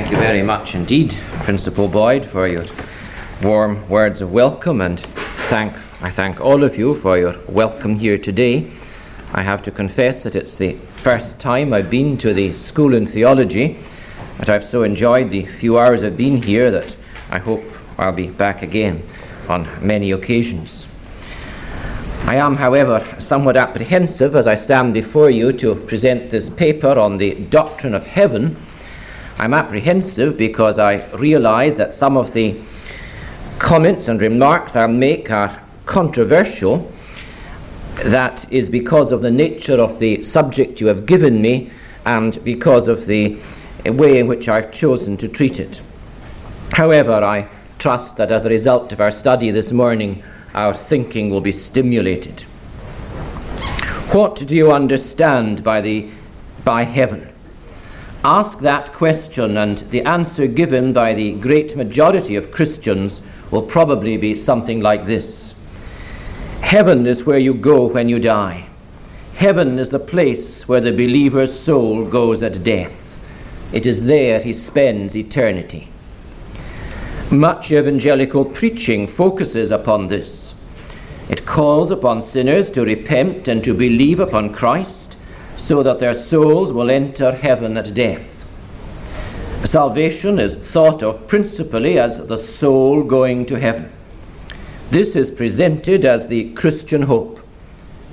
Thank you very much indeed, Principal Boyd, for your warm words of welcome, and thank, I thank all of you for your welcome here today. I have to confess that it's the first time I've been to the School in Theology, but I've so enjoyed the few hours I've been here that I hope I'll be back again on many occasions. I am, however, somewhat apprehensive as I stand before you to present this paper on the doctrine of heaven. I'm apprehensive because I realize that some of the comments and remarks I'll make are controversial. That is because of the nature of the subject you have given me and because of the way in which I've chosen to treat it. However, I trust that as a result of our study this morning, our thinking will be stimulated. What do you understand by, the, by heaven? Ask that question, and the answer given by the great majority of Christians will probably be something like this Heaven is where you go when you die. Heaven is the place where the believer's soul goes at death. It is there he spends eternity. Much evangelical preaching focuses upon this. It calls upon sinners to repent and to believe upon Christ so that their souls will enter heaven at death. Salvation is thought of principally as the soul going to heaven. This is presented as the Christian hope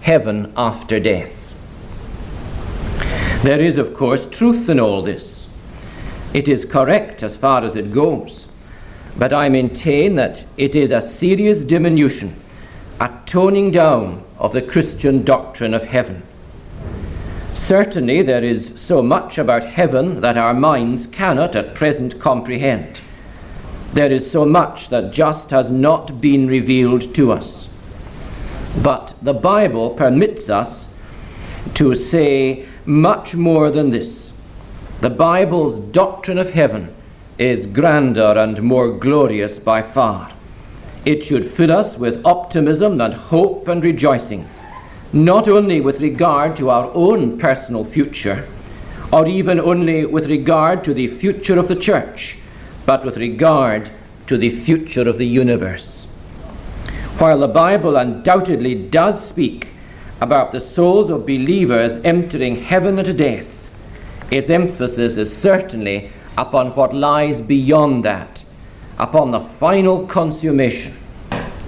heaven after death. There is, of course, truth in all this. It is correct as far as it goes. But I maintain that it is a serious diminution, a toning down of the Christian doctrine of heaven. Certainly, there is so much about heaven that our minds cannot at present comprehend. There is so much that just has not been revealed to us. But the Bible permits us to say much more than this. The Bible's doctrine of heaven is grander and more glorious by far. It should fill us with optimism and hope and rejoicing, not only with regard to our own personal future, or even only with regard to the future of the church, but with regard to the future of the universe. While the Bible undoubtedly does speak about the souls of believers entering heaven at death, its emphasis is certainly upon what lies beyond that, upon the final consummation,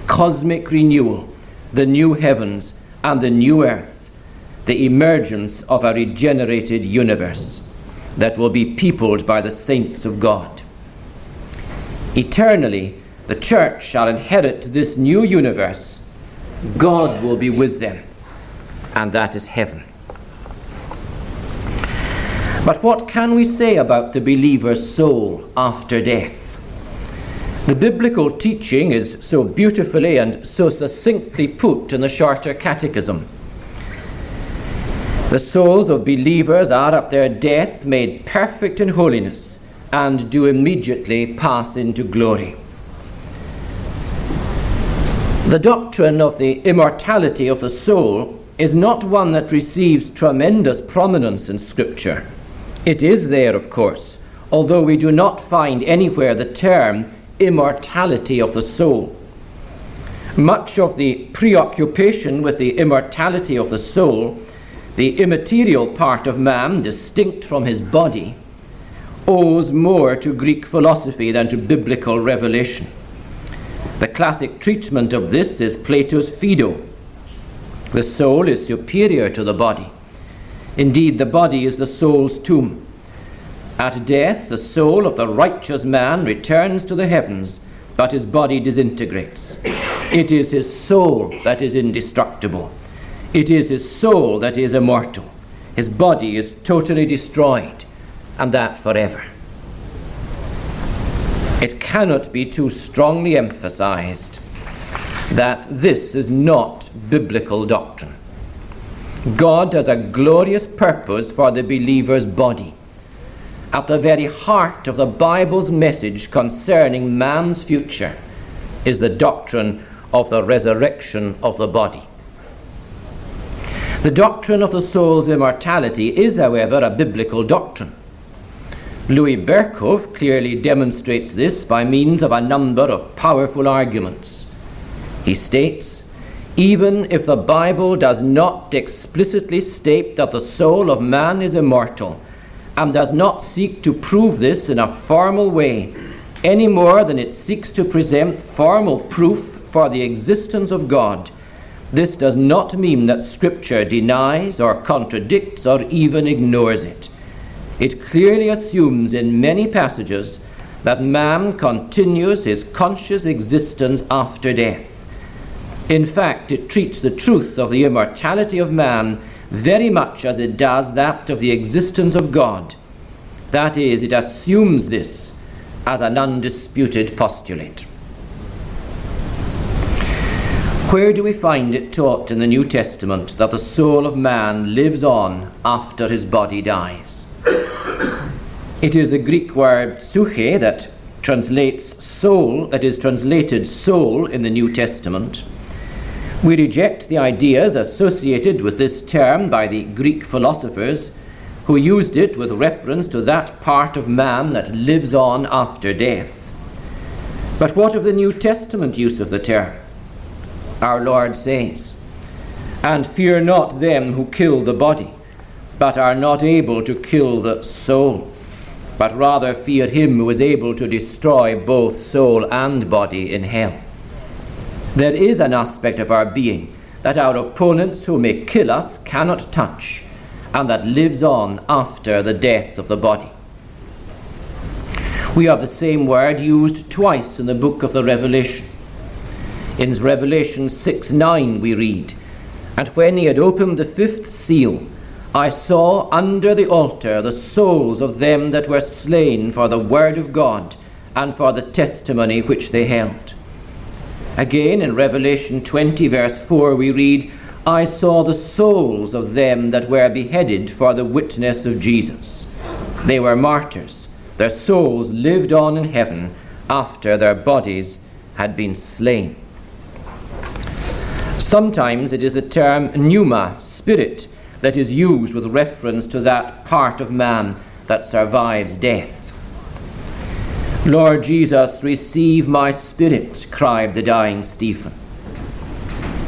cosmic renewal, the new heavens and the new earth, the emergence of a regenerated universe that will be peopled by the saints of God. Eternally, the church shall inherit this new universe. God will be with them, and that is heaven. But what can we say about the believer's soul after death? The biblical teaching is so beautifully and so succinctly put in the Shorter Catechism. The souls of believers are at their death made perfect in holiness and do immediately pass into glory. The doctrine of the immortality of the soul is not one that receives tremendous prominence in Scripture. It is there, of course, although we do not find anywhere the term immortality of the soul. Much of the preoccupation with the immortality of the soul, the immaterial part of man distinct from his body, owes more to Greek philosophy than to biblical revelation. The classic treatment of this is Plato's Phaedo. The soul is superior to the body. Indeed, the body is the soul's tomb. At death, the soul of the righteous man returns to the heavens, but his body disintegrates. It is his soul that is indestructible. It is his soul that is immortal. His body is totally destroyed, and that forever. It cannot be too strongly emphasized that this is not biblical doctrine. God has a glorious purpose for the believer's body. At the very heart of the Bible's message concerning man's future is the doctrine of the resurrection of the body. The doctrine of the soul's immortality is, however, a biblical doctrine. Louis Berkhof clearly demonstrates this by means of a number of powerful arguments. He states, even if the Bible does not explicitly state that the soul of man is immortal, and does not seek to prove this in a formal way, any more than it seeks to present formal proof for the existence of God, this does not mean that Scripture denies or contradicts or even ignores it. It clearly assumes in many passages that man continues his conscious existence after death. In fact, it treats the truth of the immortality of man very much as it does that of the existence of God. That is, it assumes this as an undisputed postulate. Where do we find it taught in the New Testament that the soul of man lives on after his body dies? it is the Greek word psyche that translates soul, that is translated soul in the New Testament. We reject the ideas associated with this term by the Greek philosophers who used it with reference to that part of man that lives on after death. But what of the New Testament use of the term? our Lord says. And fear not them who kill the body, but are not able to kill the soul, but rather fear him who is able to destroy both soul and body in hell. There is an aspect of our being that our opponents who may kill us cannot touch, and that lives on after the death of the body. We have the same word used twice in the book of the Revelation. In Revelation 6 9, we read, And when he had opened the fifth seal, I saw under the altar the souls of them that were slain for the word of God and for the testimony which they held. Again, in Revelation 20, verse 4, we read, I saw the souls of them that were beheaded for the witness of Jesus. They were martyrs. Their souls lived on in heaven after their bodies had been slain. Sometimes it is the term pneuma, spirit, that is used with reference to that part of man that survives death. Lord Jesus, receive my spirit, cried the dying Stephen.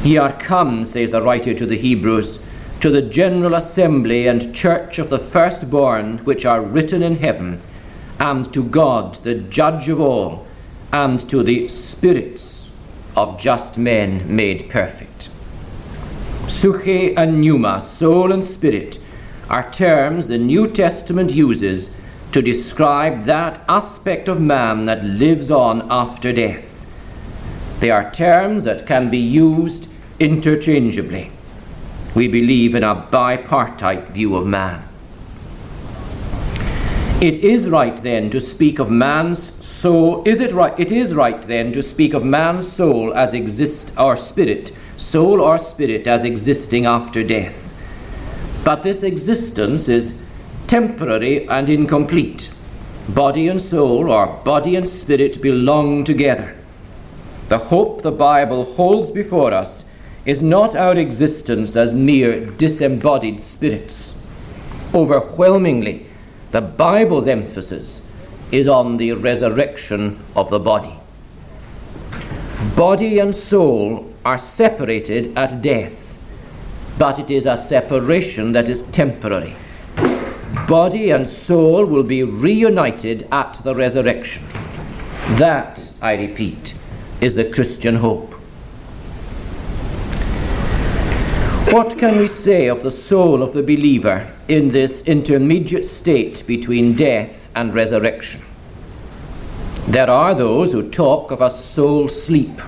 Ye are come, says the writer to the Hebrews, to the general assembly and church of the firstborn which are written in heaven, and to God, the judge of all, and to the spirits of just men made perfect. Psyche and pneuma, soul and spirit, are terms the New Testament uses to describe that aspect of man that lives on after death. They are terms that can be used interchangeably. We believe in a bipartite view of man. It is right then to speak of man's soul. Is it right? It is right then to speak of man's soul as exist or spirit, soul or spirit as existing after death. But this existence is temporary and incomplete. Body and soul, or body and spirit, belong together. The hope the Bible holds before us is not our existence as mere disembodied spirits. Overwhelmingly, the Bible's emphasis is on the resurrection of the body. Body and soul are separated at death, but it is a separation that is temporary. Body and soul will be reunited at the resurrection. That, I repeat, is the Christian hope. What can we say of the soul of the believer in this intermediate state between death and resurrection? There are those who talk of a soul sleep.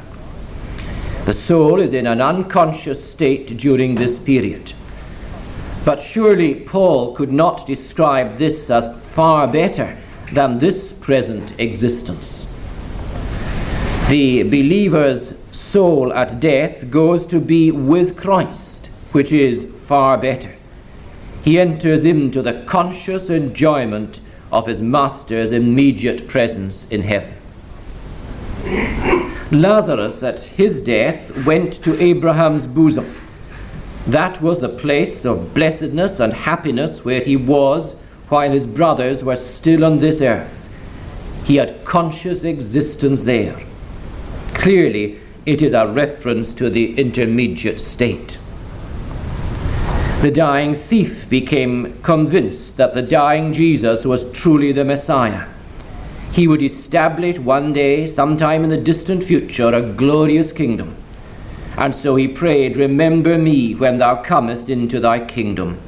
The soul is in an unconscious state during this period. But surely Paul could not describe this as far better than this present existence. The believer's soul at death goes to be with Christ which is far better. He enters into the conscious enjoyment of his Master's immediate presence in heaven. Lazarus, at his death, went to Abraham's bosom. That was the place of blessedness and happiness where he was while his brothers were still on this earth. He had conscious existence there. Clearly, it is a reference to the intermediate state. The dying thief became convinced that the dying Jesus was truly the Messiah. He would establish one day, sometime in the distant future, a glorious kingdom. And so he prayed, Remember me when thou comest into thy kingdom.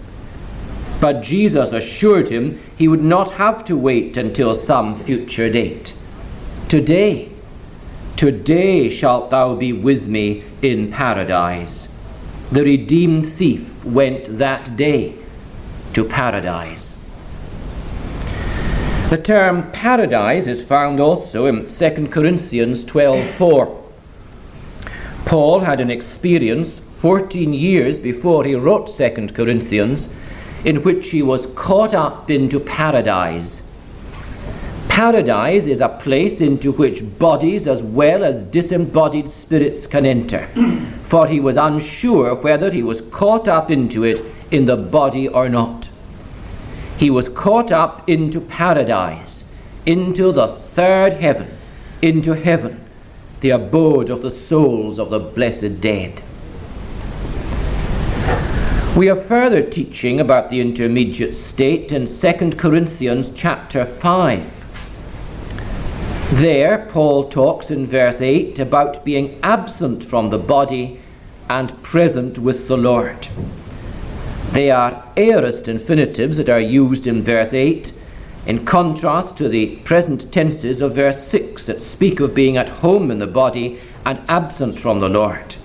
But Jesus assured him he would not have to wait until some future date. Today, today shalt thou be with me in paradise. The redeemed thief went that day to paradise. The term paradise is found also in 2 Corinthians 12:4. Paul had an experience 14 years before he wrote 2 Corinthians in which he was caught up into paradise. Paradise is a place into which bodies as well as disembodied spirits can enter, for he was unsure whether he was caught up into it in the body or not. He was caught up into paradise, into the third heaven, into heaven, the abode of the souls of the blessed dead. We have further teaching about the intermediate state in 2 Corinthians chapter 5. There, Paul talks in verse 8 about being absent from the body and present with the Lord. They are aorist infinitives that are used in verse 8, in contrast to the present tenses of verse 6 that speak of being at home in the body and absent from the Lord.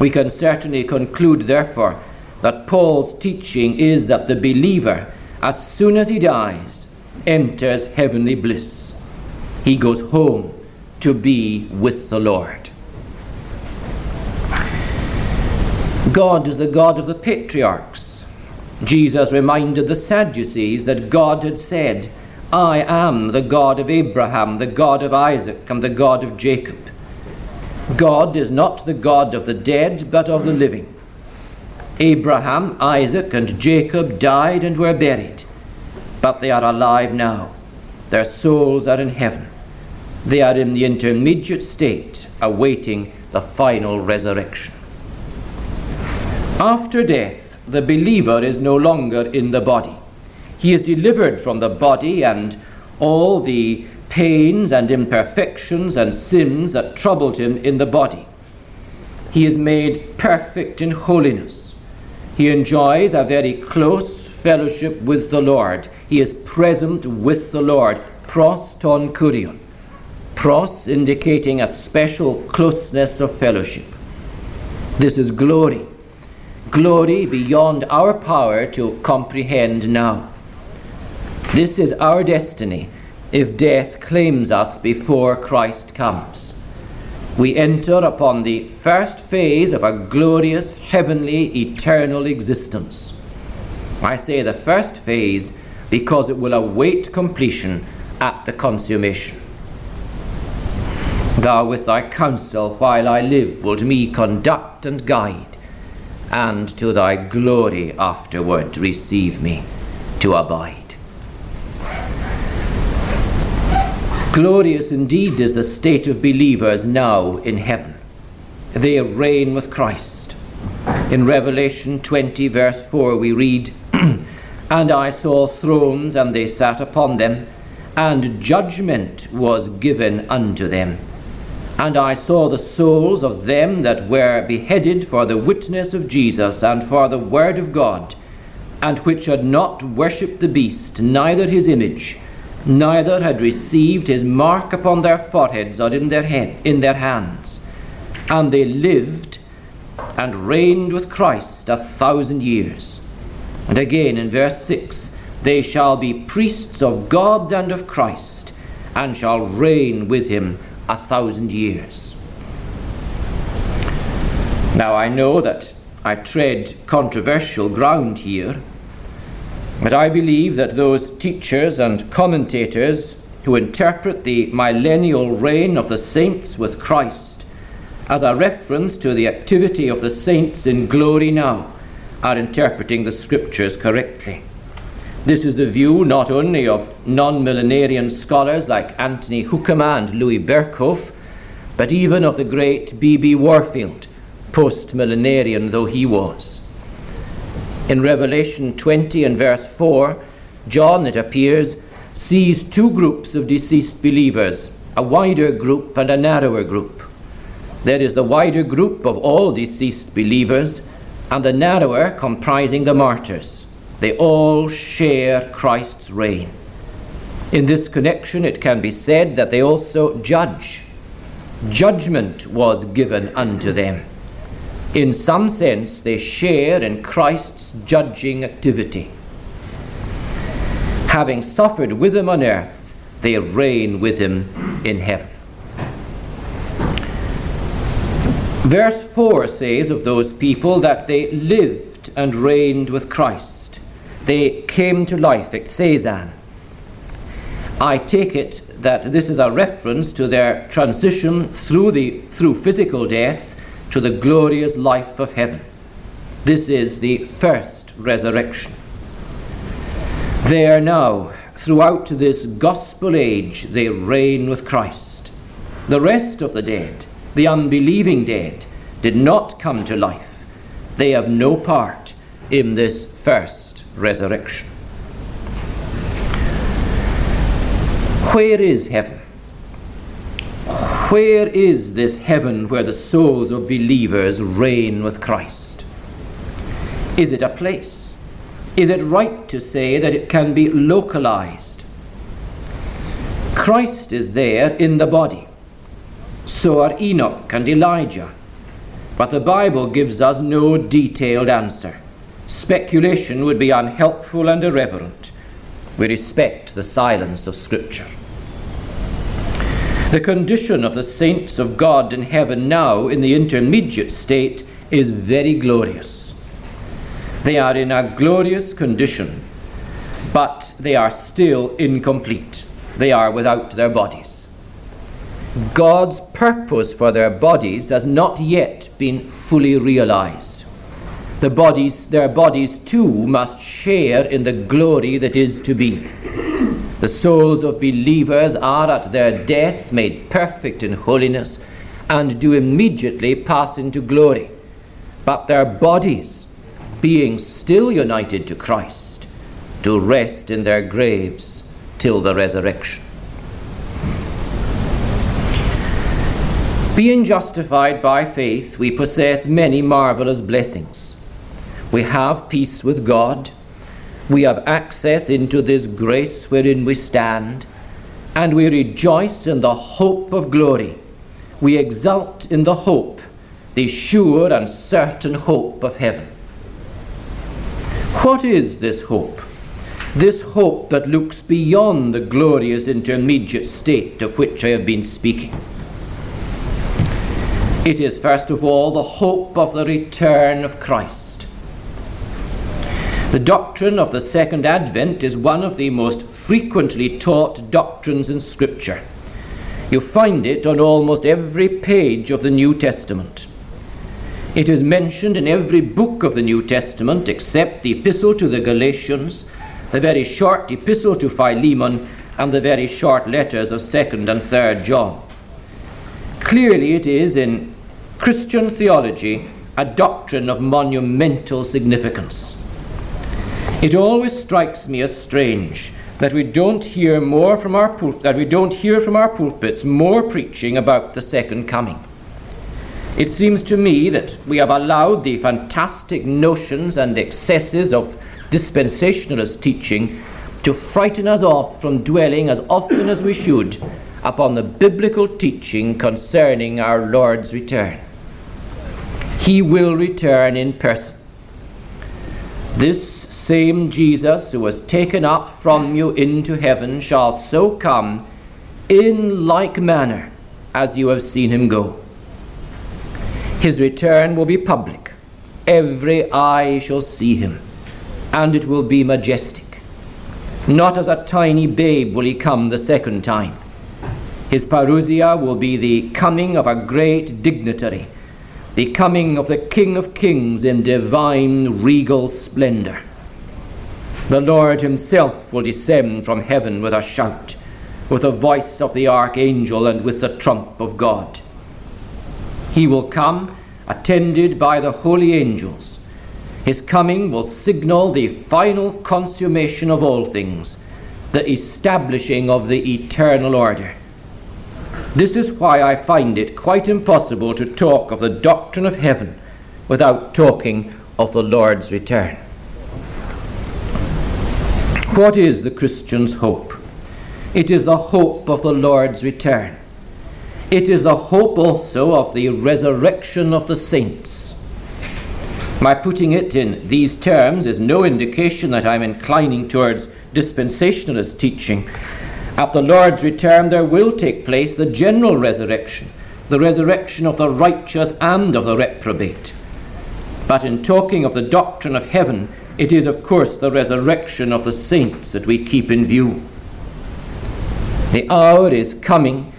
We can certainly conclude, therefore, that Paul's teaching is that the believer, as soon as he dies, enters heavenly bliss. He goes home to be with the Lord. God is the God of the patriarchs. Jesus reminded the Sadducees that God had said, I am the God of Abraham, the God of Isaac, and the God of Jacob. God is not the God of the dead, but of the living. Abraham, Isaac, and Jacob died and were buried, but they are alive now. Their souls are in heaven. They are in the intermediate state, awaiting the final resurrection. After death, the believer is no longer in the body. He is delivered from the body and all the pains and imperfections and sins that troubled him in the body. He is made perfect in holiness he enjoys a very close fellowship with the Lord. He is present with the Lord. Pros ton kurion. Pros indicating a special closeness of fellowship. This is glory. Glory beyond our power to comprehend now. This is our destiny if death claims us before Christ comes we enter upon the first phase of a glorious, heavenly, eternal existence. I say the first phase because it will await completion at the consummation. Thou with thy counsel while I live wilt me conduct and guide, and to thy glory afterward receive me to abide. Glorious indeed is the state of believers now in heaven. They reign with Christ. In Revelation 20, verse 4, we read, And I saw thrones, and they sat upon them, and judgment was given unto them. And I saw the souls of them that were beheaded for the witness of Jesus and for the word of God, and which had not worshipped the beast, neither his image neither had received his mark upon their foreheads or in their head in their hands. And they lived and reigned with Christ a thousand years. And again in verse 6 they shall be priests of God and of Christ and shall reign with him a thousand years now I know that I tread controversial ground here but I believe that those teachers and commentators who interpret the millennial reign of the saints with Christ as a reference to the activity of the saints in glory now are interpreting the scriptures correctly. This is the view not only of non millenarian scholars like Anthony Hoekema and Louis Berkhof, but even of the great B.B. Warfield, post millenarian though he was. In Revelation 20 and verse 4, John, it appears, sees two groups of deceased believers, a wider group and a narrower group. There is the wider group of all deceased believers, and the narrower comprising the martyrs. They all share Christ's reign. In this connection, it can be said that they also judge. Judgment was given unto them. In some sense, they share in Christ's judging activity. Having suffered with him on earth, they reign with him in heaven. Verse 4 says of those people that they lived and reigned with Christ. They came to life, exesan. I take it that this is a reference to their transition through, the, through physical death to the glorious life of heaven. This is the first resurrection. They are now, throughout this gospel age, they reign with Christ. The rest of the dead, the unbelieving dead, did not come to life. They have no part in this first resurrection. Where is heaven? Where is this heaven where the souls of believers reign with Christ? Is it a place? Is it right to say that it can be localized? Christ is there in the body. So are Enoch and Elijah. But the Bible gives us no detailed answer. Speculation would be unhelpful and irreverent. We respect the silence of Scripture. The condition of the saints of God in heaven now, in the intermediate state, is very glorious. They are in a glorious condition, but they are still incomplete. They are without their bodies. God's purpose for their bodies has not yet been fully realized. The bodies, their bodies too must share in the glory that is to be. The souls of believers are at their death made perfect in holiness and do immediately pass into glory. But their bodies, being still united to Christ, do rest in their graves till the resurrection. Being justified by faith, we possess many marvelous blessings. We have peace with God, we have access into this grace wherein we stand, and we rejoice in the hope of glory. We exult in the hope, the sure and certain hope of heaven. What is this hope? This hope that looks beyond the glorious intermediate state of which I have been speaking. It is, first of all, the hope of the return of Christ. The doctrine of the Second Advent is one of the most frequently taught doctrines in Scripture. You find it on almost every page of the New Testament. It is mentioned in every book of the New Testament except the Epistle to the Galatians, the very short Epistle to Philemon, and the very short letters of 2nd and 3rd John. Clearly, it is in Christian theology a doctrine of monumental significance. It always strikes me as strange that we don't hear more from our pul- that we don't hear from our pulpits more preaching about the second coming. It seems to me that we have allowed the fantastic notions and excesses of dispensationalist teaching to frighten us off from dwelling as often as we should upon the biblical teaching concerning our Lord's return. He will return in person. This same Jesus who was taken up from you into heaven shall so come in like manner as you have seen him go. His return will be public. Every eye shall see him, and it will be majestic. Not as a tiny babe will he come the second time his parousia will be the coming of a great dignitary, the coming of the King of Kings in divine regal splendor. The Lord himself will descend from heaven with a shout, with the voice of the archangel, and with the trump of God. He will come attended by the holy angels. His coming will signal the final consummation of all things, the establishing of the eternal order. This is why I find it quite impossible to talk of the doctrine of heaven without talking of the Lord's return. What is the Christian's hope? It is the hope of the Lord's return. It is the hope also of the resurrection of the saints. My putting it in these terms is no indication that I'm inclining towards dispensationalist teaching. At the Lord's return, there will take place the general resurrection, the resurrection of the righteous and of the reprobate. But in talking of the doctrine of heaven, it is, of course, the resurrection of the saints that we keep in view. The hour is coming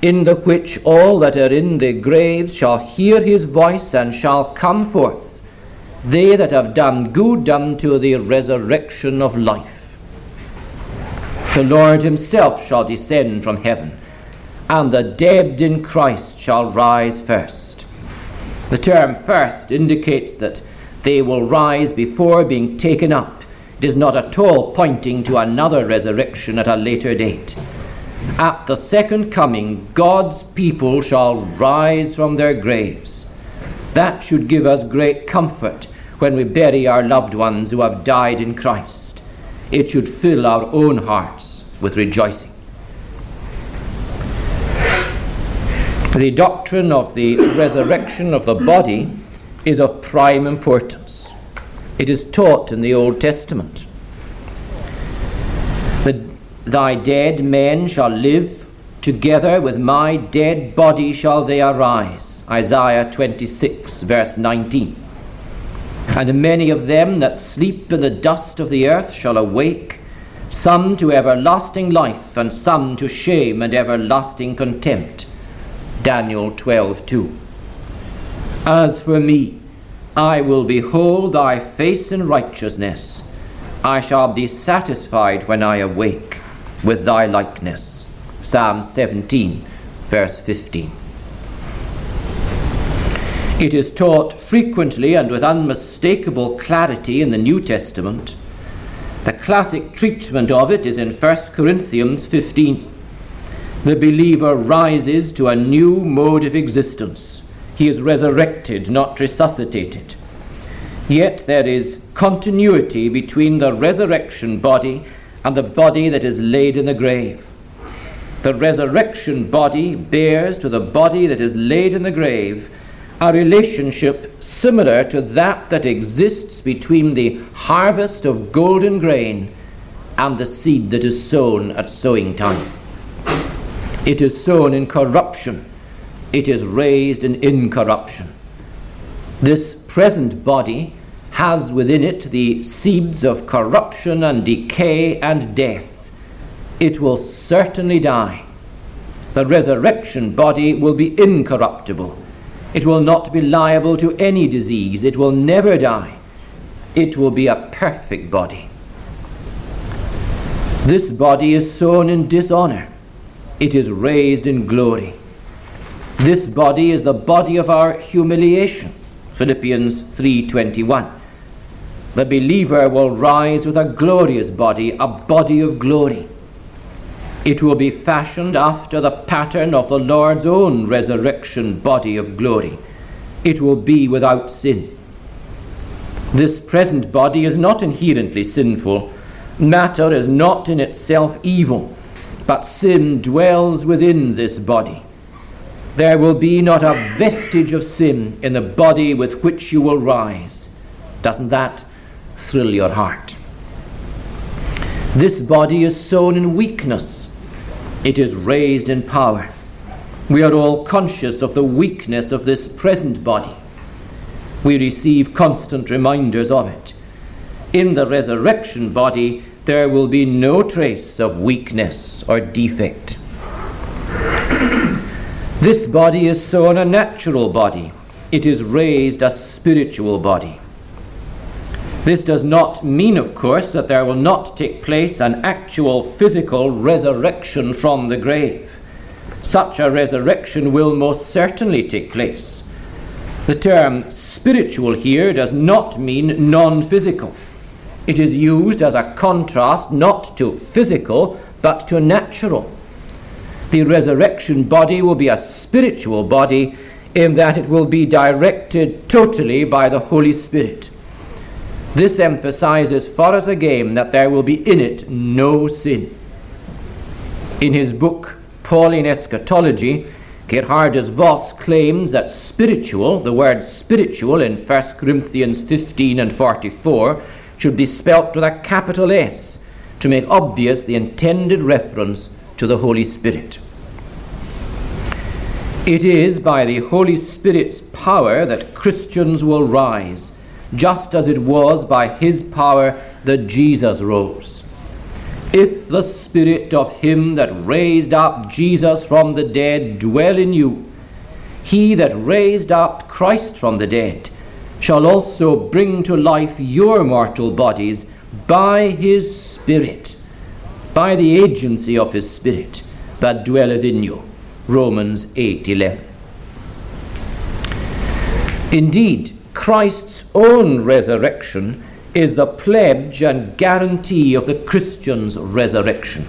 in the which all that are in the graves shall hear his voice and shall come forth, they that have done good unto the resurrection of life. The Lord himself shall descend from heaven, and the dead in Christ shall rise first. The term first indicates that they will rise before being taken up. It is not at all pointing to another resurrection at a later date. At the second coming, God's people shall rise from their graves. That should give us great comfort when we bury our loved ones who have died in Christ. It should fill our own hearts with rejoicing. The doctrine of the resurrection of the body is of prime importance. It is taught in the Old Testament. The, Thy dead men shall live, together with my dead body shall they arise. Isaiah 26, verse 19. And many of them that sleep in the dust of the earth shall awake, some to everlasting life, and some to shame and everlasting contempt. Daniel 12, 2. As for me, I will behold thy face in righteousness. I shall be satisfied when I awake with thy likeness. Psalm 17, verse 15. It is taught frequently and with unmistakable clarity in the New Testament. The classic treatment of it is in 1 Corinthians 15. The believer rises to a new mode of existence he is resurrected, not resuscitated. Yet there is continuity between the resurrection body and the body that is laid in the grave. The resurrection body bears to the body that is laid in the grave a relationship similar to that that exists between the harvest of golden grain and the seed that is sown at sowing time. It is sown in corruption it is raised in incorruption. This present body has within it the seeds of corruption and decay and death. It will certainly die. The resurrection body will be incorruptible. It will not be liable to any disease. It will never die. It will be a perfect body. This body is sown in dishonor. It is raised in glory. This body is the body of our humiliation. Philippians 3:21. The believer will rise with a glorious body, a body of glory. It will be fashioned after the pattern of the Lord's own resurrection body of glory. It will be without sin. This present body is not inherently sinful. Matter is not in itself evil, but sin dwells within this body there will be not a vestige of sin in the body with which you will rise. Doesn't that thrill your heart? This body is sown in weakness, it is raised in power. We are all conscious of the weakness of this present body. We receive constant reminders of it. In the resurrection body, there will be no trace of weakness or defect. This body is sown a natural body, it is raised a spiritual body. This does not mean, of course, that there will not take place an actual physical resurrection from the grave. Such a resurrection will most certainly take place. The term spiritual here does not mean non physical. It is used as a contrast not to physical, but to natural. The resurrection body will be a spiritual body in that it will be directed totally by the Holy Spirit. This emphasizes for us again that there will be in it no sin. In his book, Pauline Eschatology, Geerhardus Vos claims that spiritual, the word spiritual in 1 Corinthians 15 and 44, should be spelt with a capital S to make obvious the intended reference to the Holy Spirit. It is by the Holy Spirit's power that Christians will rise, just as it was by His power that Jesus rose. If the Spirit of Him that raised up Jesus from the dead dwell in you, He that raised up Christ from the dead shall also bring to life your mortal bodies by His Spirit, by the agency of His Spirit that dwelleth in you. Romans 8:11. Indeed, Christ's own resurrection is the pledge and guarantee of the Christian's resurrection.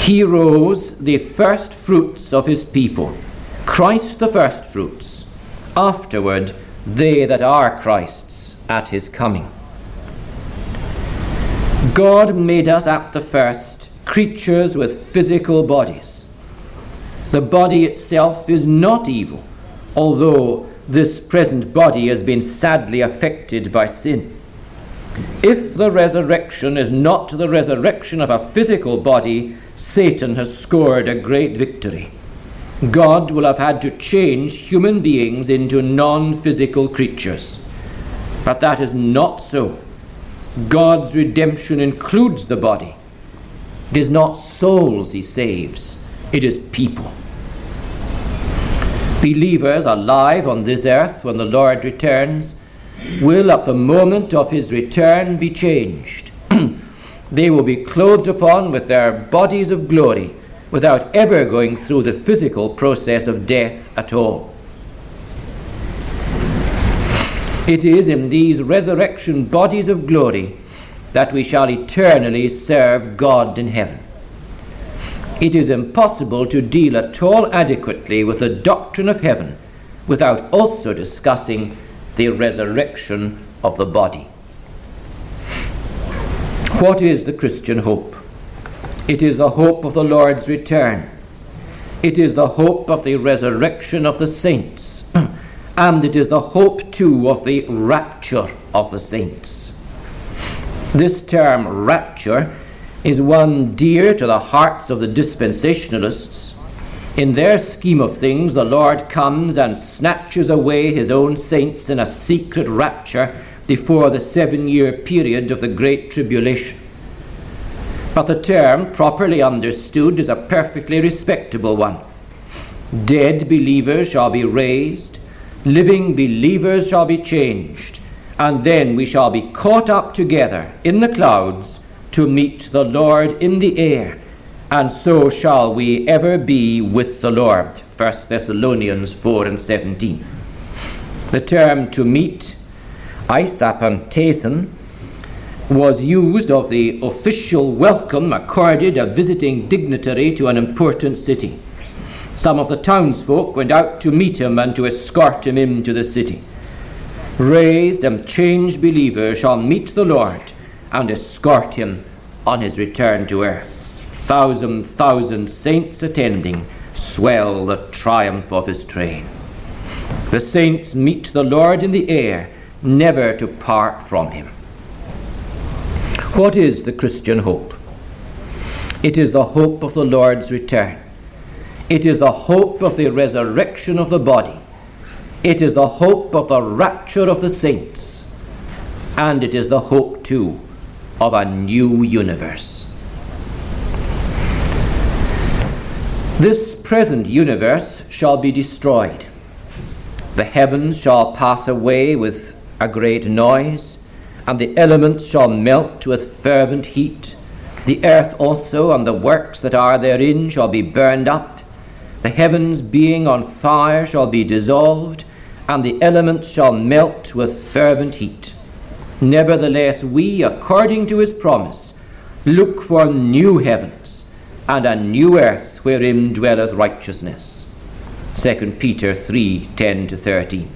He rose the first fruits of his people, Christ the first fruits, afterward they that are Christ's at his coming. God made us at the first creatures with physical bodies the body itself is not evil, although this present body has been sadly affected by sin. If the resurrection is not the resurrection of a physical body, Satan has scored a great victory. God will have had to change human beings into non physical creatures. But that is not so. God's redemption includes the body. It is not souls he saves, it is people believers alive on this earth when the Lord returns will, at the moment of his return, be changed. they will be clothed upon with their bodies of glory without ever going through the physical process of death at all. It is in these resurrection bodies of glory that we shall eternally serve God in heaven it is impossible to deal at all adequately with the doctrine of heaven without also discussing the resurrection of the body. What is the Christian hope? It is the hope of the Lord's return. It is the hope of the resurrection of the saints. And it is the hope, too, of the rapture of the saints. This term, rapture, is one dear to the hearts of the dispensationalists. In their scheme of things, the Lord comes and snatches away his own saints in a secret rapture before the seven year period of the Great Tribulation. But the term, properly understood, is a perfectly respectable one. Dead believers shall be raised, living believers shall be changed, and then we shall be caught up together in the clouds to meet the Lord in the air, and so shall we ever be with the Lord. 1 Thessalonians 4 and 17. The term to meet, eisapantesin, was used of the official welcome accorded a visiting dignitary to an important city. Some of the townsfolk went out to meet him and to escort him into the city. Raised and changed believers shall meet the Lord and escort him on his return to earth. Thousand, thousand saints attending swell the triumph of his train. The saints meet the Lord in the air, never to part from him. What is the Christian hope? It is the hope of the Lord's return. It is the hope of the resurrection of the body. It is the hope of the rapture of the saints. And it is the hope, too, of a new universe. This present universe shall be destroyed. The heavens shall pass away with a great noise, and the elements shall melt with fervent heat. The earth also and the works that are therein shall be burned up. The heavens being on fire shall be dissolved, and the elements shall melt with fervent heat. Nevertheless, we, according to his promise, look for new heavens and a new earth wherein dwelleth righteousness. 2 Peter 3 10 to 13.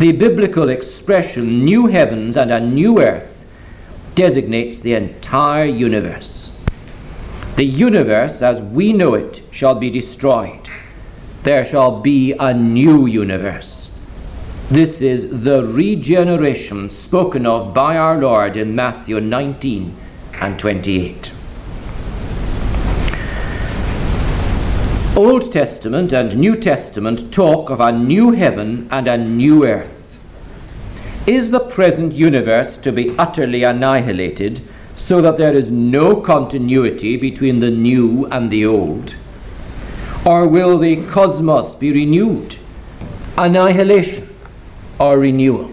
The biblical expression new heavens and a new earth designates the entire universe. The universe as we know it shall be destroyed. There shall be a new universe. This is the regeneration spoken of by our Lord in Matthew 19 and 28. Old Testament and New Testament talk of a new heaven and a new earth. Is the present universe to be utterly annihilated so that there is no continuity between the new and the old? Or will the cosmos be renewed? Annihilation or renewal?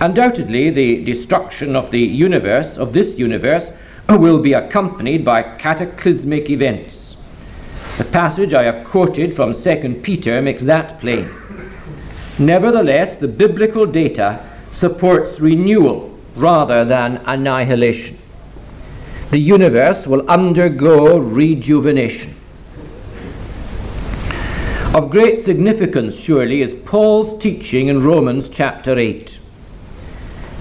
Undoubtedly, the destruction of the universe, of this universe, will be accompanied by cataclysmic events the passage I have quoted from 2 Peter makes that plain. Nevertheless, the biblical data supports renewal rather than annihilation. The universe will undergo rejuvenation. Of great significance, surely, is Paul's teaching in Romans chapter 8.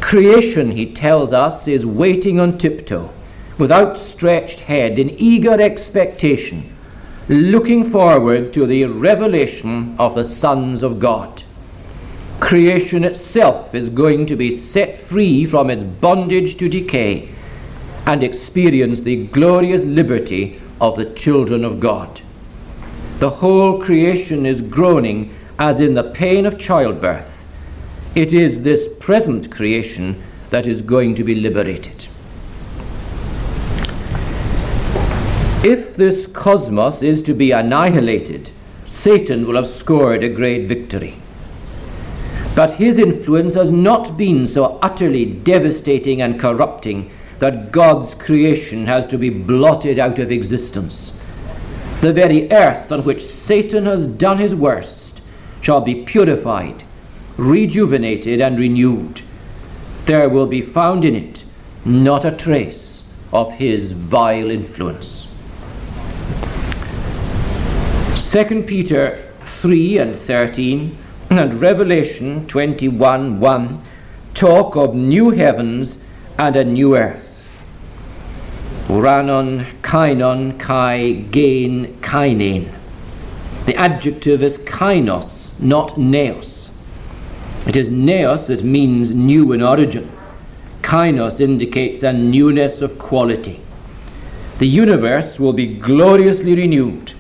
Creation, he tells us, is waiting on tiptoe, with outstretched head, in eager expectation looking forward to the revelation of the sons of God. Creation itself is going to be set free from its bondage to decay and experience the glorious liberty of the children of God. The whole creation is groaning as in the pain of childbirth. It is this present creation that is going to be liberated. If this cosmos is to be annihilated, Satan will have scored a great victory. But his influence has not been so utterly devastating and corrupting that God's creation has to be blotted out of existence. The very earth on which Satan has done his worst shall be purified, rejuvenated, and renewed. There will be found in it not a trace of his vile influence. 2 Peter 3 and 13 and Revelation 21 1 talk of new heavens and a new earth. Uranon, kainon, kai, gain, kainen. The adjective is kainos, not neos. It is neos that means new in origin. Kainos indicates a newness of quality. The universe will be gloriously renewed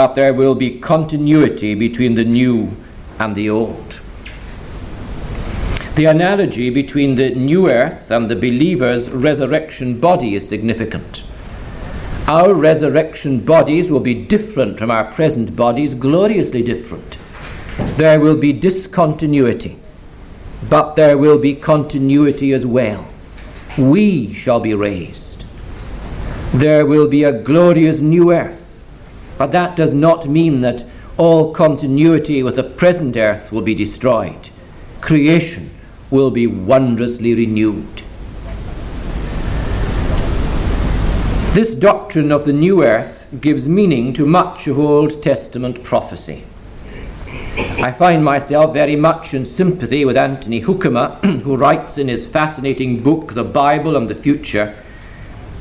but there will be continuity between the new and the old. The analogy between the new earth and the believer's resurrection body is significant. Our resurrection bodies will be different from our present bodies, gloriously different. There will be discontinuity, but there will be continuity as well. We shall be raised. There will be a glorious new earth but that does not mean that all continuity with the present earth will be destroyed. Creation will be wondrously renewed. This doctrine of the new earth gives meaning to much of Old Testament prophecy. I find myself very much in sympathy with Anthony Hoekema, who writes in his fascinating book, The Bible and the Future,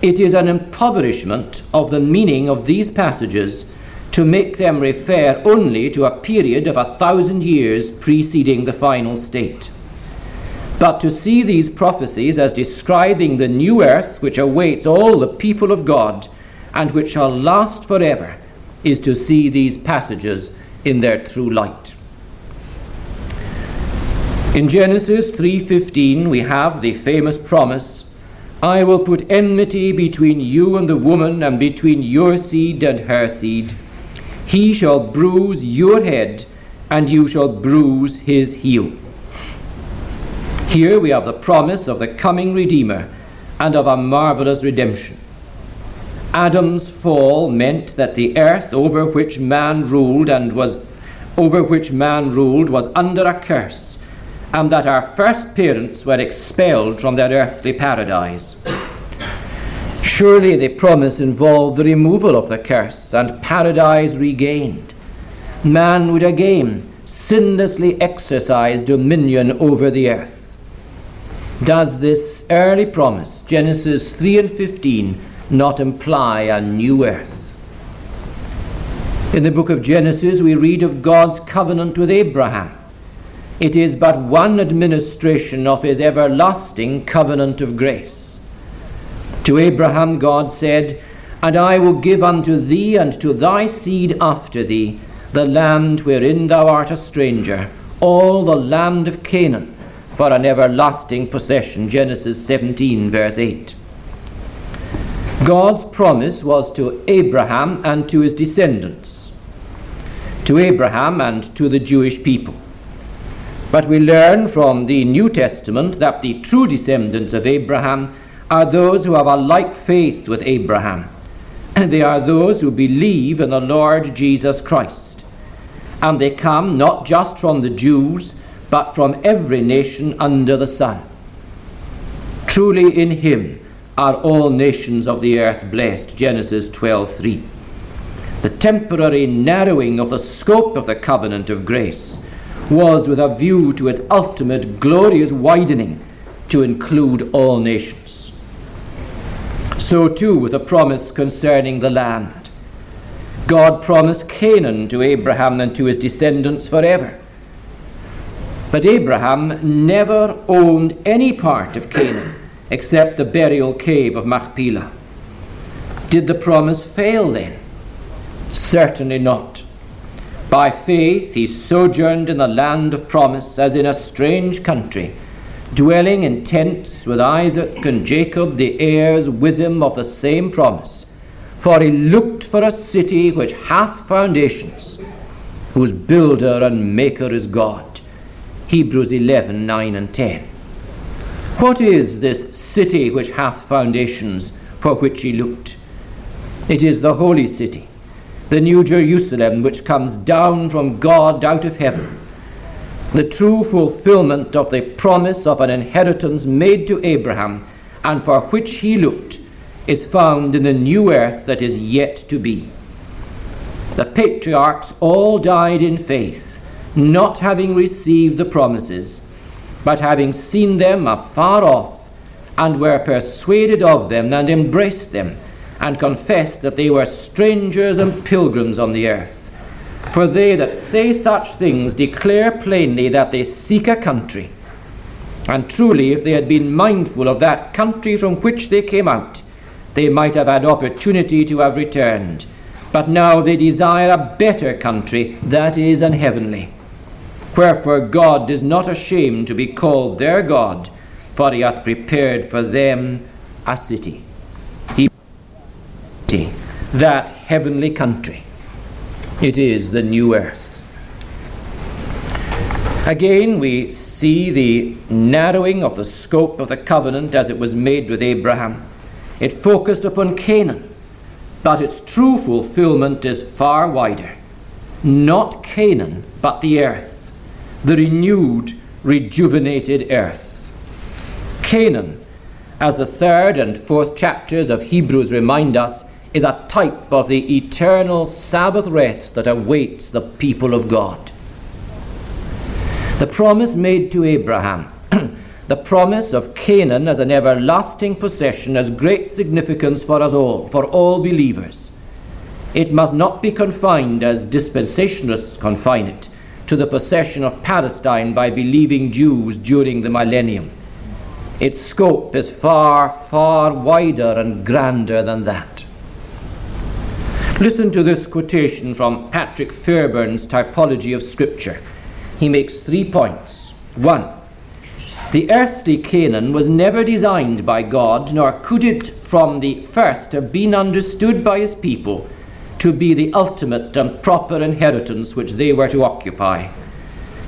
it is an impoverishment of the meaning of these passages to make them refer only to a period of a thousand years preceding the final state. But to see these prophecies as describing the new earth which awaits all the people of God and which shall last forever is to see these passages in their true light. In Genesis 3:15 we have the famous promise I will put enmity between you and the woman, and between your seed and her seed. He shall bruise your head, and you shall bruise his heel. Here we have the promise of the coming Redeemer and of a marvelous redemption. Adam's fall meant that the earth over which man ruled and was over which man ruled was under a curse, and that our first parents were expelled from their earthly paradise. Surely the promise involved the removal of the curse and paradise regained. Man would again sinlessly exercise dominion over the earth. Does this early promise, Genesis 3 and 15, not imply a new earth? In the book of Genesis, we read of God's covenant with Abraham. It is but one administration of his everlasting covenant of grace. To Abraham, God said, And I will give unto thee and to thy seed after thee the land wherein thou art a stranger, all the land of Canaan, for an everlasting possession. Genesis 17, verse 8. God's promise was to Abraham and to his descendants, to Abraham and to the Jewish people. But we learn from the New Testament that the true descendants of Abraham are those who have a like faith with Abraham. And they are those who believe in the Lord Jesus Christ. And they come not just from the Jews, but from every nation under the sun. Truly in him are all nations of the earth blessed. Genesis 12:3. The temporary narrowing of the scope of the covenant of grace was with a view to its ultimate glorious widening to include all nations. So too with the promise concerning the land. God promised Canaan to Abraham and to his descendants forever. But Abraham never owned any part of Canaan except the burial cave of Machpelah. Did the promise fail then? Certainly not. By faith he sojourned in the land of promise as in a strange country, dwelling in tents with Isaac and Jacob, the heirs with him of the same promise. For he looked for a city which hath foundations, whose builder and maker is God. Hebrews 11 9 and 10. What is this city which hath foundations for which he looked? It is the holy city, the new Jerusalem which comes down from God out of heaven, the true fulfillment of the promise of an inheritance made to Abraham and for which he looked is found in the new earth that is yet to be. The patriarchs all died in faith, not having received the promises, but having seen them afar off, and were persuaded of them, and embraced them, and confessed that they were strangers and pilgrims on the earth. For they that say such things declare plainly that they seek a country. And truly, if they had been mindful of that country from which they came out, they might have had opportunity to have returned. But now they desire a better country, that is, an heavenly. Wherefore God is not ashamed to be called their God, for he hath prepared for them a city. He that heavenly country. It is the new earth. Again, we see the narrowing of the scope of the covenant as it was made with Abraham. It focused upon Canaan, but its true fulfillment is far wider. Not Canaan, but the earth, the renewed, rejuvenated earth. Canaan, as the third and fourth chapters of Hebrews remind us, is a type of the eternal Sabbath rest that awaits the people of God. The promise made to Abraham the promise of Canaan as an everlasting possession has great significance for us all, for all believers. It must not be confined, as dispensationalists confine it, to the possession of Palestine by believing Jews during the millennium. Its scope is far, far wider and grander than that. Listen to this quotation from Patrick Fairbairn's Typology of Scripture. He makes three points. One, the earthly Canaan was never designed by God, nor could it from the first have been understood by his people to be the ultimate and proper inheritance which they were to occupy.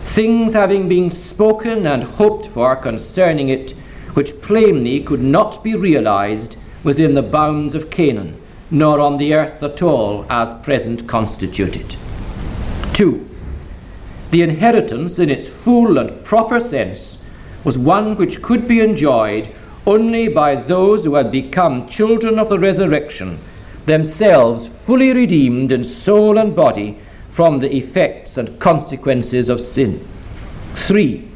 things having been spoken and hoped for concerning it, which plainly could not be realized within the bounds of Canaan, nor on the earth at all as present constituted. 2. The inheritance in its full and proper sense was one which could be enjoyed only by those who had become children of the resurrection, themselves fully redeemed in soul and body from the effects and consequences of sin. 3.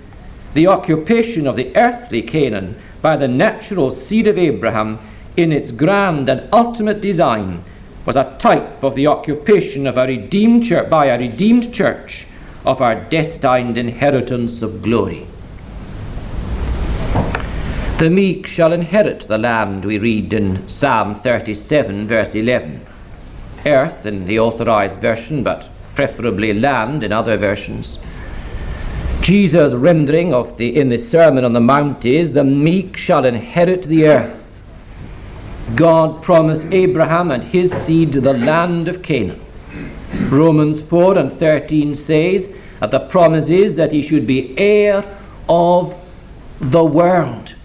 The occupation of the earthly Canaan by the natural seed of Abraham in its grand and ultimate design was a type of the occupation of a redeemed church by a redeemed church of our destined inheritance of glory. The meek shall inherit the land, we read in Psalm 37, verse 11. Earth in the authorized version, but preferably land in other versions. Jesus' rendering of the in the Sermon on the Mount is, The meek shall inherit the earth. God promised Abraham and his seed the land of Canaan. Romans 4 and 13 says that the promise is that he should be heir of the world.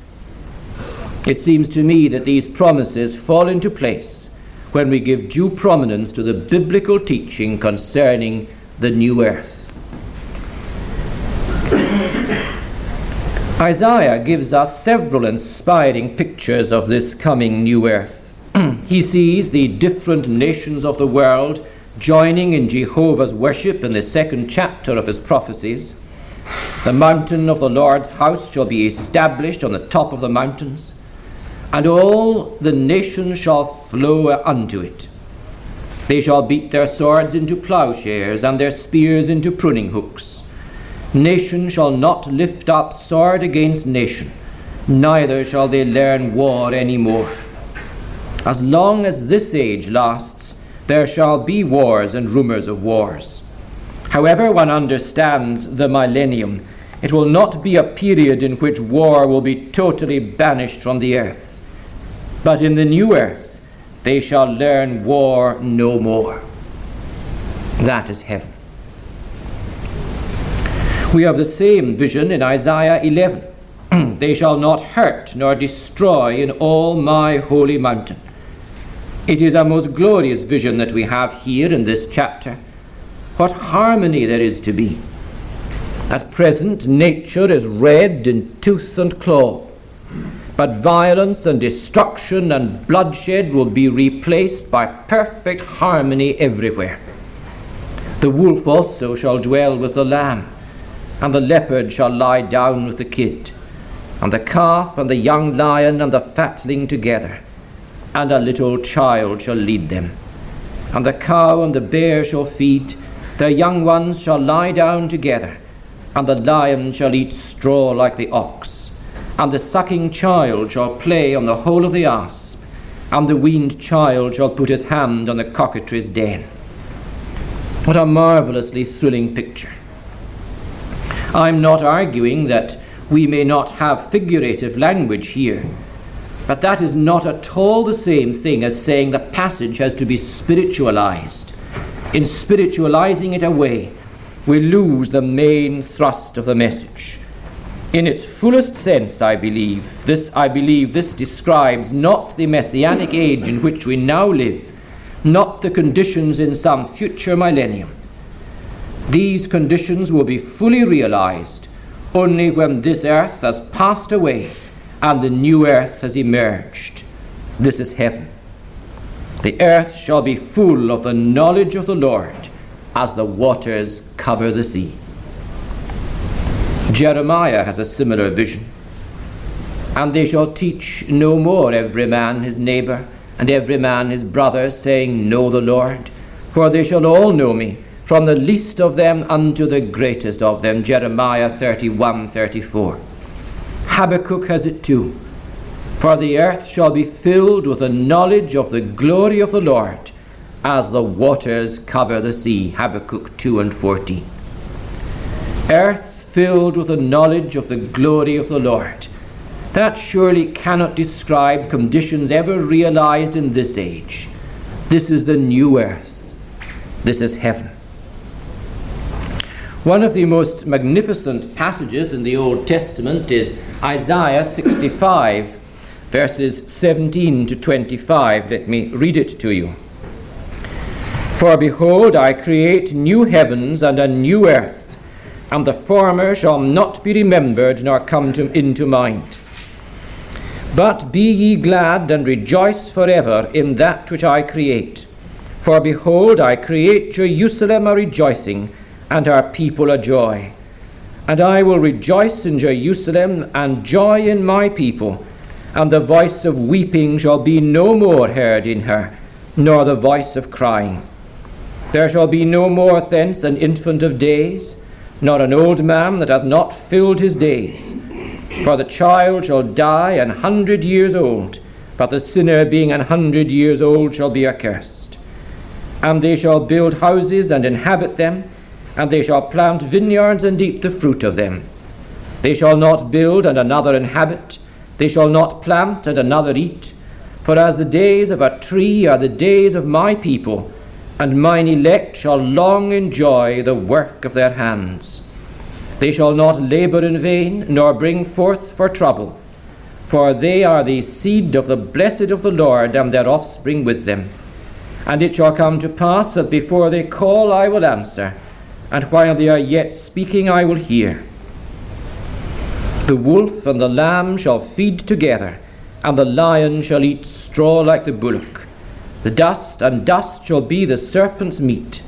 It seems to me that these promises fall into place when we give due prominence to the biblical teaching concerning the new earth. Isaiah gives us several inspiring pictures of this coming new earth. he sees the different nations of the world joining in Jehovah's worship in the second chapter of his prophecies. The mountain of the Lord's house shall be established on the top of the mountains and all the nations shall flow unto it. They shall beat their swords into plowshares, and their spears into pruning hooks. Nation shall not lift up sword against nation, neither shall they learn war any more. As long as this age lasts, there shall be wars and rumors of wars. However, one understands the millennium, it will not be a period in which war will be totally banished from the earth. But in the new earth they shall learn war no more. That is heaven. We have the same vision in Isaiah 11. they shall not hurt nor destroy in all my holy mountain. It is a most glorious vision that we have here in this chapter. What harmony there is to be. At present, nature is red in tooth and claw but violence and destruction and bloodshed will be replaced by perfect harmony everywhere. The wolf also shall dwell with the lamb, and the leopard shall lie down with the kid, and the calf and the young lion and the fatling together, and a little child shall lead them. And the cow and the bear shall feed, their young ones shall lie down together, and the lion shall eat straw like the ox and the sucking child shall play on the hole of the asp, and the weaned child shall put his hand on the cockatrice's den. What a marvelously thrilling picture. I'm not arguing that we may not have figurative language here, but that is not at all the same thing as saying the passage has to be spiritualized. In spiritualizing it away, we lose the main thrust of the message. In its fullest sense, I believe, this I believe this describes not the messianic age in which we now live, not the conditions in some future millennium. These conditions will be fully realized only when this earth has passed away and the new earth has emerged. This is heaven. The earth shall be full of the knowledge of the Lord as the waters cover the sea. Jeremiah has a similar vision. And they shall teach no more every man his neighbor, and every man his brother, saying, Know the Lord. For they shall all know me, from the least of them unto the greatest of them. Jeremiah 31 34. Habakkuk has it too. For the earth shall be filled with the knowledge of the glory of the Lord, as the waters cover the sea. Habakkuk 2 and 14. Earth filled with the knowledge of the glory of the Lord. That surely cannot describe conditions ever realized in this age. This is the new earth. This is heaven. One of the most magnificent passages in the Old Testament is Isaiah 65, verses 17 to 25. Let me read it to you. For behold, I create new heavens and a new earth, and the former shall not be remembered nor come to, into mind. But be ye glad and rejoice forever in that which I create. For behold, I create Jerusalem a rejoicing, and her people a joy. And I will rejoice in Jerusalem, and joy in my people, and the voice of weeping shall be no more heard in her, nor the voice of crying. There shall be no more thence an infant of days, nor an old man that hath not filled his days. For the child shall die an hundred years old, but the sinner being an hundred years old shall be accursed. And they shall build houses and inhabit them, and they shall plant vineyards and eat the fruit of them. They shall not build and another inhabit, they shall not plant and another eat. For as the days of a tree are the days of my people, and mine elect shall long enjoy the work of their hands. They shall not labour in vain, nor bring forth for trouble, for they are the seed of the blessed of the Lord, and their offspring with them. And it shall come to pass that before they call, I will answer, and while they are yet speaking, I will hear. The wolf and the lamb shall feed together, and the lion shall eat straw like the bullock. The dust and dust shall be the serpent's meat.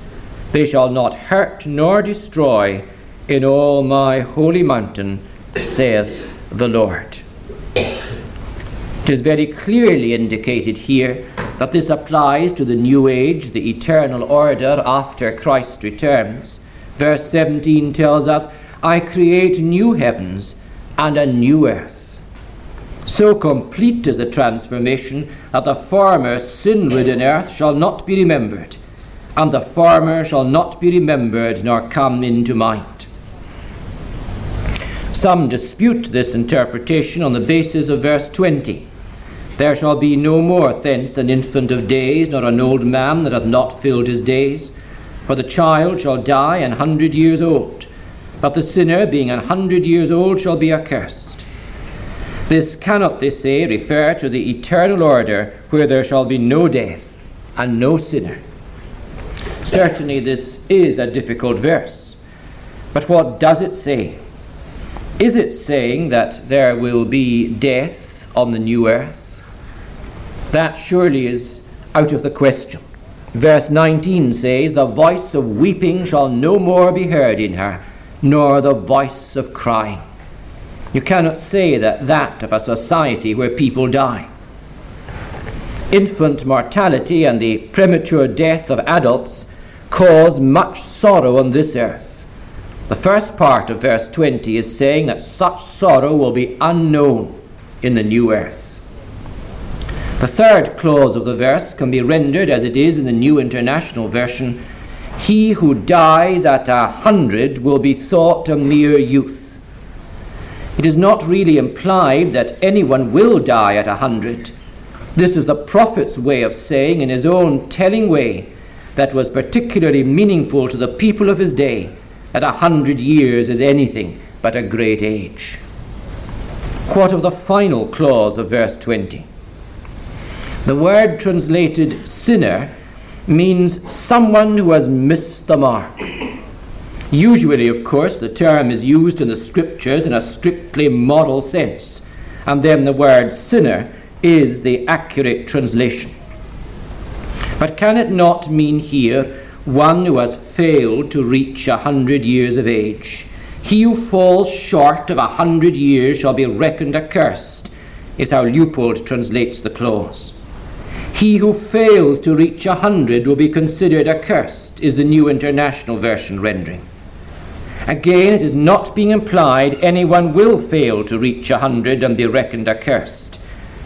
They shall not hurt nor destroy in all my holy mountain, saith the Lord. It is very clearly indicated here that this applies to the new age, the eternal order after Christ returns. Verse 17 tells us, I create new heavens and a new earth. So complete is the transformation that the former sin ridden earth shall not be remembered, and the former shall not be remembered nor come into mind. Some dispute this interpretation on the basis of verse 20. There shall be no more thence an infant of days, nor an old man that hath not filled his days. For the child shall die an hundred years old, but the sinner, being an hundred years old, shall be accursed. This cannot, they say, refer to the eternal order where there shall be no death and no sinner. Certainly, this is a difficult verse. But what does it say? Is it saying that there will be death on the new earth? That surely is out of the question. Verse 19 says, The voice of weeping shall no more be heard in her, nor the voice of crying. You cannot say that that of a society where people die. Infant mortality and the premature death of adults cause much sorrow on this earth. The first part of verse 20 is saying that such sorrow will be unknown in the new earth. The third clause of the verse can be rendered as it is in the New International Version He who dies at a hundred will be thought a mere youth. It is not really implied that anyone will die at a hundred. This is the prophet's way of saying, in his own telling way, that was particularly meaningful to the people of his day, that a hundred years is anything but a great age. What of the final clause of verse 20? The word translated sinner means someone who has missed the mark. Usually, of course, the term is used in the scriptures in a strictly moral sense, and then the word sinner is the accurate translation. But can it not mean here one who has failed to reach a hundred years of age? He who falls short of a hundred years shall be reckoned accursed, is how Leupold translates the clause. He who fails to reach a hundred will be considered accursed, is the New International Version rendering. Again, it is not being implied anyone will fail to reach a hundred and be reckoned accursed.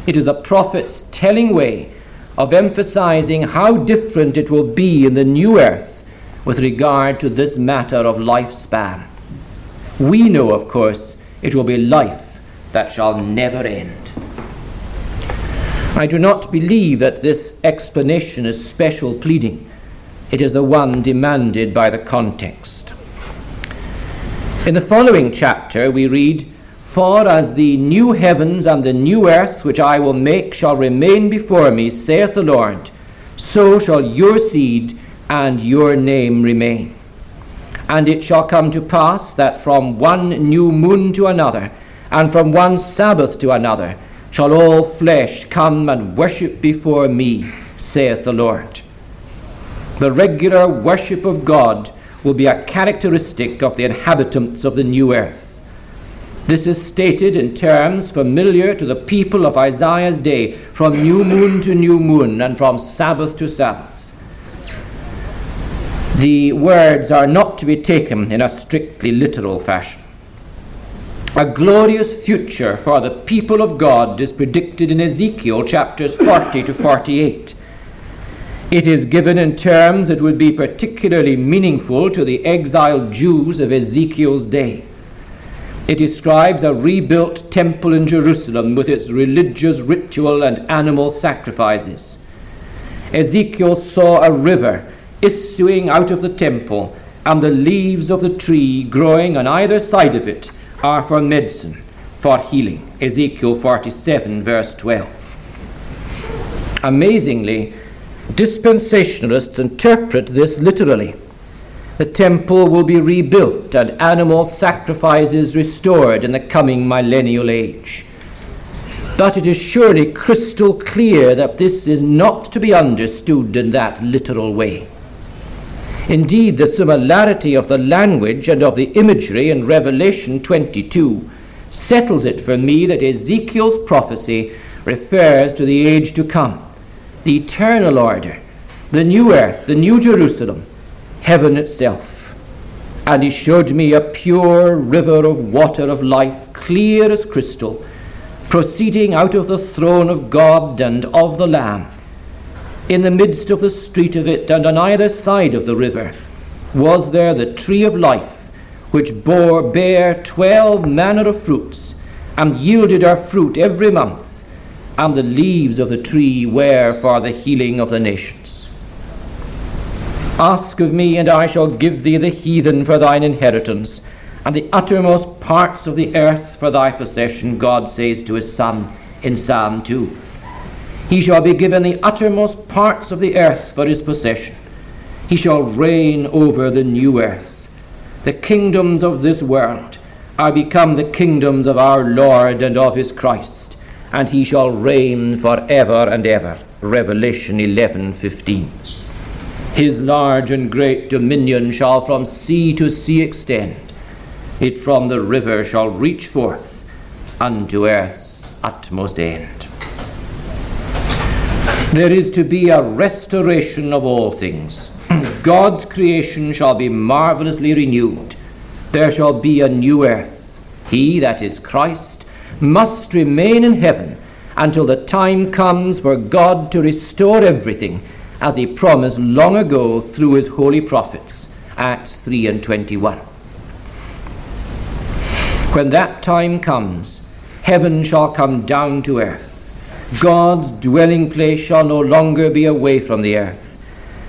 It is a prophet's telling way of emphasizing how different it will be in the new earth with regard to this matter of lifespan. We know, of course, it will be life that shall never end. I do not believe that this explanation is special pleading. It is the one demanded by the context. In the following chapter, we read, For as the new heavens and the new earth which I will make shall remain before me, saith the Lord, so shall your seed and your name remain. And it shall come to pass that from one new moon to another, and from one Sabbath to another, shall all flesh come and worship before me, saith the Lord. The regular worship of God will be a characteristic of the inhabitants of the new earth. This is stated in terms familiar to the people of Isaiah's day, from new moon to new moon and from Sabbath to Sabbath. The words are not to be taken in a strictly literal fashion. A glorious future for the people of God is predicted in Ezekiel chapters 40 to 48. It is given in terms that would be particularly meaningful to the exiled Jews of Ezekiel's day. It describes a rebuilt temple in Jerusalem with its religious ritual and animal sacrifices. Ezekiel saw a river issuing out of the temple, and the leaves of the tree growing on either side of it are for medicine, for healing. Ezekiel 47, verse 12. Amazingly, dispensationalists interpret this literally. The temple will be rebuilt and animal sacrifices restored in the coming millennial age. But it is surely crystal clear that this is not to be understood in that literal way. Indeed, the similarity of the language and of the imagery in Revelation 22 settles it for me that Ezekiel's prophecy refers to the age to come, the eternal order, the new earth, the new Jerusalem, heaven itself. And he showed me a pure river of water of life, clear as crystal, proceeding out of the throne of God and of the Lamb in the midst of the street of it, and on either side of the river, was there the tree of life, which bore bare twelve manner of fruits, and yielded her fruit every month, and the leaves of the tree were for the healing of the nations. Ask of me, and I shall give thee the heathen for thine inheritance, and the uttermost parts of the earth for thy possession, God says to his Son in Psalm 2. He shall be given the uttermost parts of the earth for his possession. He shall reign over the new earth. The kingdoms of this world are become the kingdoms of our Lord and of his Christ, and he shall reign for ever and ever. Revelation 11:15. His large and great dominion shall from sea to sea extend. It from the river shall reach forth unto earth's utmost end. There is to be a restoration of all things. God's creation shall be marvelously renewed. There shall be a new earth. He, that is Christ, must remain in heaven until the time comes for God to restore everything, as he promised long ago through his holy prophets. Acts 3 and 21. When that time comes, heaven shall come down to earth God's dwelling place shall no longer be away from the earth.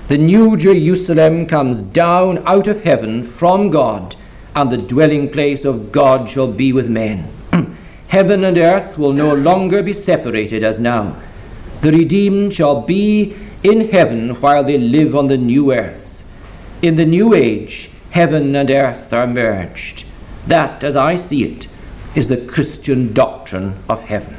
The new Jerusalem comes down out of heaven from God, and the dwelling place of God shall be with men. heaven and earth will no longer be separated as now. The redeemed shall be in heaven while they live on the new earth. In the new age, heaven and earth are merged. That, as I see it, is the Christian doctrine of heaven.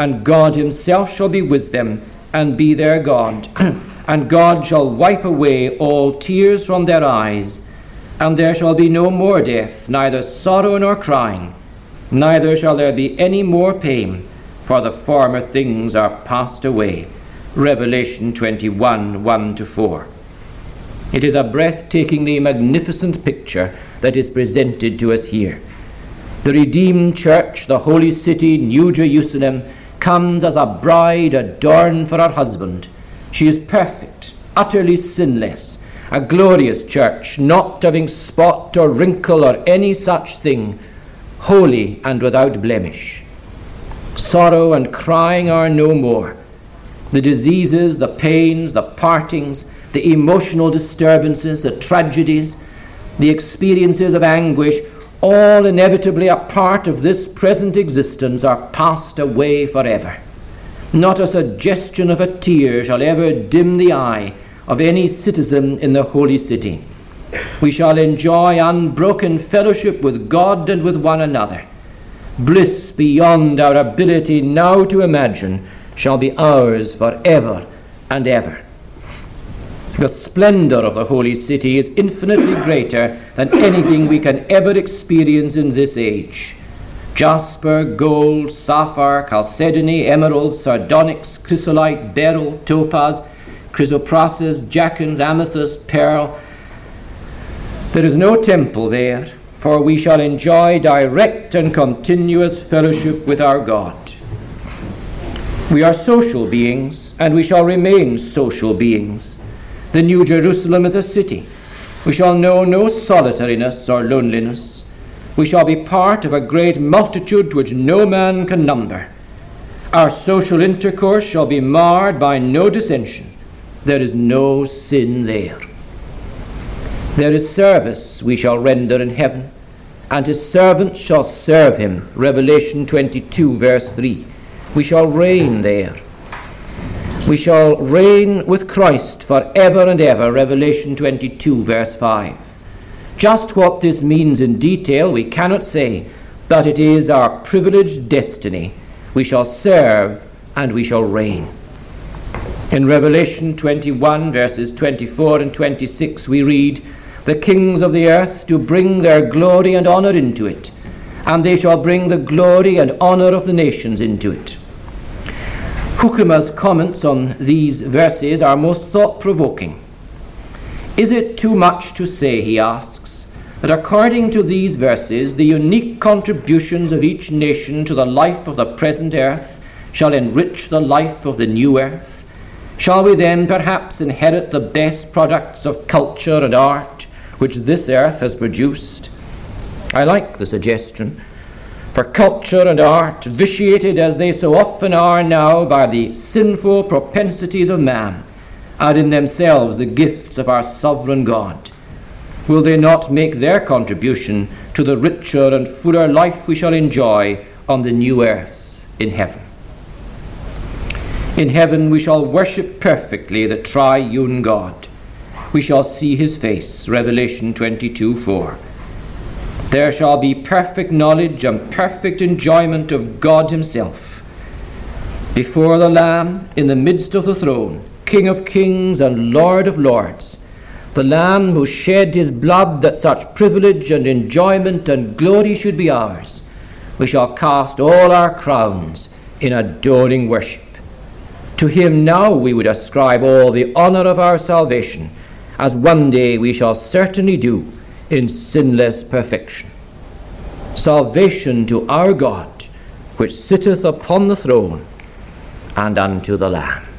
and God himself shall be with them and be their God. and God shall wipe away all tears from their eyes, and there shall be no more death, neither sorrow nor crying, neither shall there be any more pain, for the former things are passed away. Revelation 21 1 to 4. It is a breathtakingly magnificent picture that is presented to us here. The redeemed church, the holy city, New Jerusalem, comes as a bride adorned for her husband. She is perfect, utterly sinless, a glorious church, not having spot or wrinkle or any such thing, holy and without blemish. Sorrow and crying are no more. The diseases, the pains, the partings, the emotional disturbances, the tragedies, the experiences of anguish all inevitably a part of this present existence, are passed away forever. Not a suggestion of a tear shall ever dim the eye of any citizen in the holy city. We shall enjoy unbroken fellowship with God and with one another. Bliss beyond our ability now to imagine shall be ours for ever and ever. The splendor of the holy city is infinitely greater than anything we can ever experience in this age. Jasper, gold, sapphire, chalcedony, emerald, sardonyx, chrysolite, beryl, topaz, chrysoprasus, jacinth, amethyst, pearl. There is no temple there, for we shall enjoy direct and continuous fellowship with our God. We are social beings, and we shall remain social beings. The New Jerusalem is a city. We shall know no solitariness or loneliness. We shall be part of a great multitude which no man can number. Our social intercourse shall be marred by no dissension. There is no sin there. There is service we shall render in heaven, and his servants shall serve him. Revelation 22, verse 3. We shall reign there we shall reign with Christ for ever and ever. Revelation 22, verse 5. Just what this means in detail we cannot say, but it is our privileged destiny. We shall serve and we shall reign. In Revelation 21, verses 24 and 26, we read, The kings of the earth do bring their glory and honour into it, and they shall bring the glory and honour of the nations into it. Hoekema's comments on these verses are most thought provoking. Is it too much to say, he asks, that according to these verses, the unique contributions of each nation to the life of the present earth shall enrich the life of the new earth? Shall we then perhaps inherit the best products of culture and art which this earth has produced? I like the suggestion for culture and art, vitiated as they so often are now by the sinful propensities of man, are in themselves the gifts of our sovereign God. Will they not make their contribution to the richer and fuller life we shall enjoy on the new earth in heaven? In heaven we shall worship perfectly the triune God. We shall see his face, Revelation 22 4 there shall be perfect knowledge and perfect enjoyment of God Himself. Before the Lamb, in the midst of the throne, King of kings and Lord of lords, the Lamb who shed his blood that such privilege and enjoyment and glory should be ours, we shall cast all our crowns in adoring worship. To him now we would ascribe all the honour of our salvation, as one day we shall certainly do in sinless perfection. Salvation to our God, which sitteth upon the throne, and unto the Lamb.